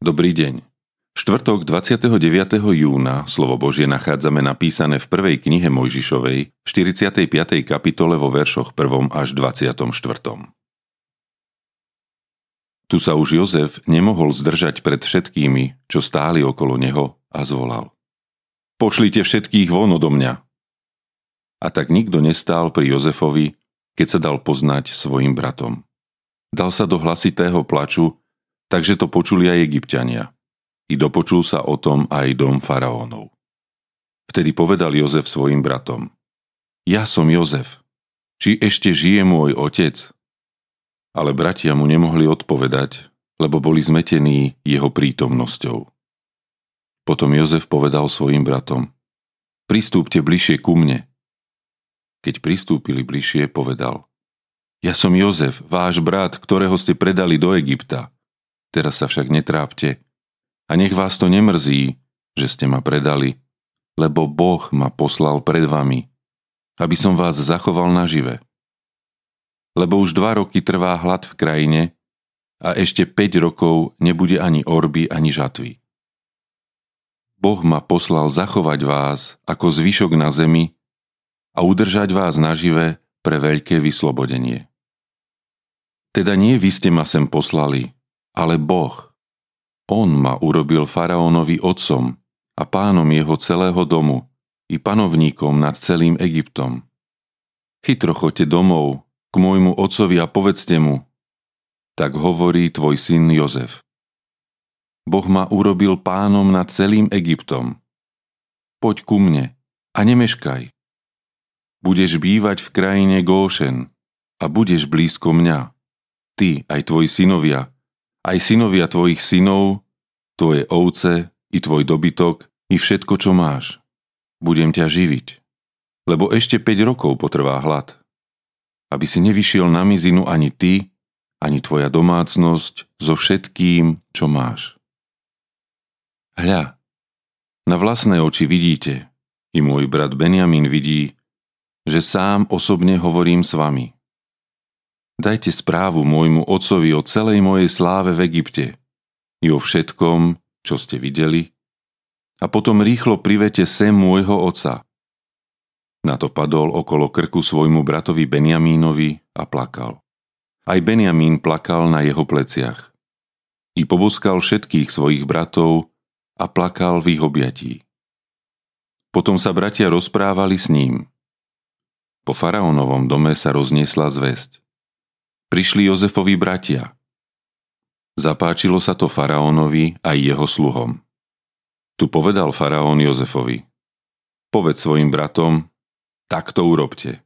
Dobrý deň. Štvrtok 29. júna slovo Božie nachádzame napísané v prvej knihe Mojžišovej v 45. kapitole vo veršoch 1. až 24. Tu sa už Jozef nemohol zdržať pred všetkými, čo stáli okolo neho a zvolal. Pošlite všetkých von odo mňa. A tak nikto nestál pri Jozefovi, keď sa dal poznať svojim bratom. Dal sa do hlasitého plaču, takže to počuli aj egyptiania. I dopočul sa o tom aj dom faraónov. Vtedy povedal Jozef svojim bratom. Ja som Jozef. Či ešte žije môj otec? Ale bratia mu nemohli odpovedať, lebo boli zmetení jeho prítomnosťou. Potom Jozef povedal svojim bratom. Pristúpte bližšie ku mne. Keď pristúpili bližšie, povedal. Ja som Jozef, váš brat, ktorého ste predali do Egypta. Teraz sa však netrápte. A nech vás to nemrzí, že ste ma predali, lebo Boh ma poslal pred vami, aby som vás zachoval nažive. Lebo už dva roky trvá hlad v krajine a ešte 5 rokov nebude ani orby, ani žatvy. Boh ma poslal zachovať vás ako zvyšok na zemi a udržať vás nažive pre veľké vyslobodenie. Teda nie vy ste ma sem poslali, ale Boh. On ma urobil faraónovi otcom a pánom jeho celého domu i panovníkom nad celým Egyptom. Chytro choďte domov k môjmu otcovi a povedzte mu, tak hovorí tvoj syn Jozef. Boh ma urobil pánom nad celým Egyptom. Poď ku mne a nemeškaj. Budeš bývať v krajine Góšen a budeš blízko mňa ty, aj tvoji synovia, aj synovia tvojich synov, tvoje ovce i tvoj dobytok i všetko, čo máš. Budem ťa živiť, lebo ešte 5 rokov potrvá hlad. Aby si nevyšiel na mizinu ani ty, ani tvoja domácnosť so všetkým, čo máš. Hľa, na vlastné oči vidíte, i môj brat Benjamin vidí, že sám osobne hovorím s vami. Dajte správu môjmu otcovi o celej mojej sláve v Egypte i o všetkom, čo ste videli, a potom rýchlo privete sem môjho oca. Na to padol okolo krku svojmu bratovi Benjamínovi a plakal. Aj Benjamín plakal na jeho pleciach. I poboskal všetkých svojich bratov a plakal v ich objatí. Potom sa bratia rozprávali s ním. Po faraónovom dome sa rozniesla zväzť prišli Jozefovi bratia. Zapáčilo sa to faraónovi aj jeho sluhom. Tu povedal faraón Jozefovi. Povedz svojim bratom, tak to urobte.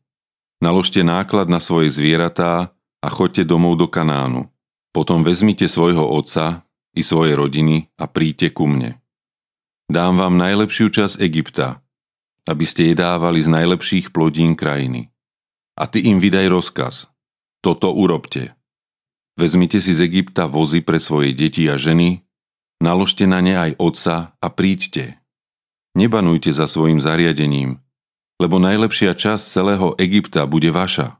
Naložte náklad na svoje zvieratá a choďte domov do Kanánu. Potom vezmite svojho otca i svoje rodiny a príďte ku mne. Dám vám najlepšiu časť Egypta, aby ste jedávali z najlepších plodín krajiny. A ty im vydaj rozkaz – toto urobte. Vezmite si z Egypta vozy pre svoje deti a ženy, naložte na ne aj otca a príďte. Nebanujte za svojim zariadením, lebo najlepšia časť celého Egypta bude vaša.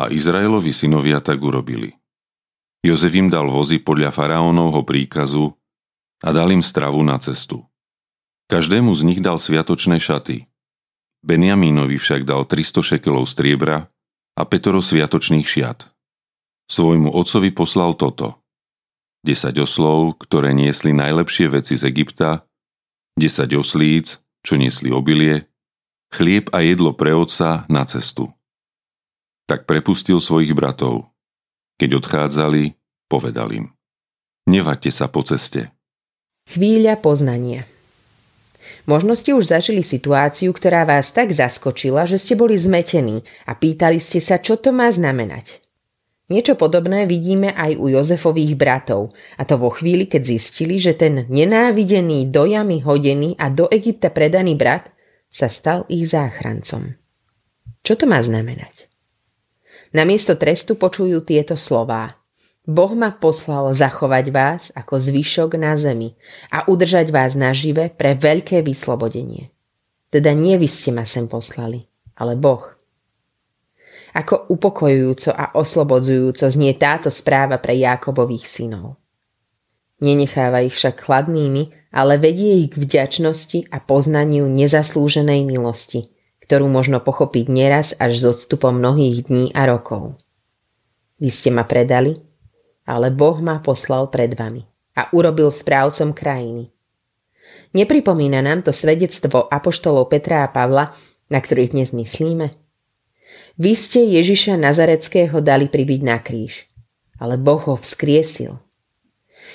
A Izraelovi synovia tak urobili. Jozef im dal vozy podľa faraónovho príkazu a dal im stravu na cestu. Každému z nich dal sviatočné šaty. Benjamínovi však dal 300 šekelov striebra a Petoro sviatočných šiat. Svojmu otcovi poslal toto. 10 oslov, ktoré niesli najlepšie veci z Egypta, 10 oslíc, čo niesli obilie, chlieb a jedlo pre otca na cestu. Tak prepustil svojich bratov. Keď odchádzali, povedal im. Nevaďte sa po ceste. Chvíľa poznania. Možno ste už zažili situáciu, ktorá vás tak zaskočila, že ste boli zmetení a pýtali ste sa, čo to má znamenať. Niečo podobné vidíme aj u Jozefových bratov, a to vo chvíli, keď zistili, že ten nenávidený, dojami hodený a do Egypta predaný brat sa stal ich záchrancom. Čo to má znamenať? Namiesto trestu počujú tieto slová. Boh ma poslal zachovať vás ako zvyšok na zemi a udržať vás nažive pre veľké vyslobodenie. Teda nie vy ste ma sem poslali, ale Boh. Ako upokojujúco a oslobodzujúco znie táto správa pre Jákobových synov. Nenecháva ich však chladnými, ale vedie ich k vďačnosti a poznaniu nezaslúženej milosti, ktorú možno pochopiť neraz až s odstupom mnohých dní a rokov. Vy ste ma predali, ale Boh ma poslal pred vami a urobil správcom krajiny. Nepripomína nám to svedectvo apoštolov Petra a Pavla, na ktorých dnes myslíme? Vy ste Ježiša Nazareckého dali pribiť na kríž, ale Boh ho vzkriesil –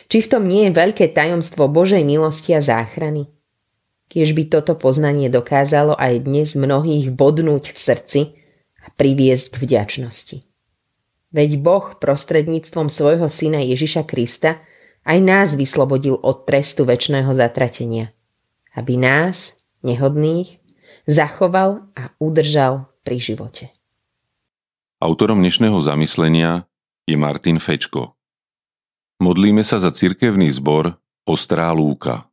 či v tom nie je veľké tajomstvo Božej milosti a záchrany? Kiež by toto poznanie dokázalo aj dnes mnohých bodnúť v srdci a priviesť k vďačnosti. Veď Boh prostredníctvom svojho syna Ježiša Krista aj nás vyslobodil od trestu väčšného zatratenia, aby nás, nehodných, zachoval a udržal pri živote. Autorom dnešného zamyslenia je Martin Fečko. Modlíme sa za cirkevný zbor Ostrá lúka.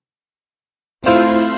thank you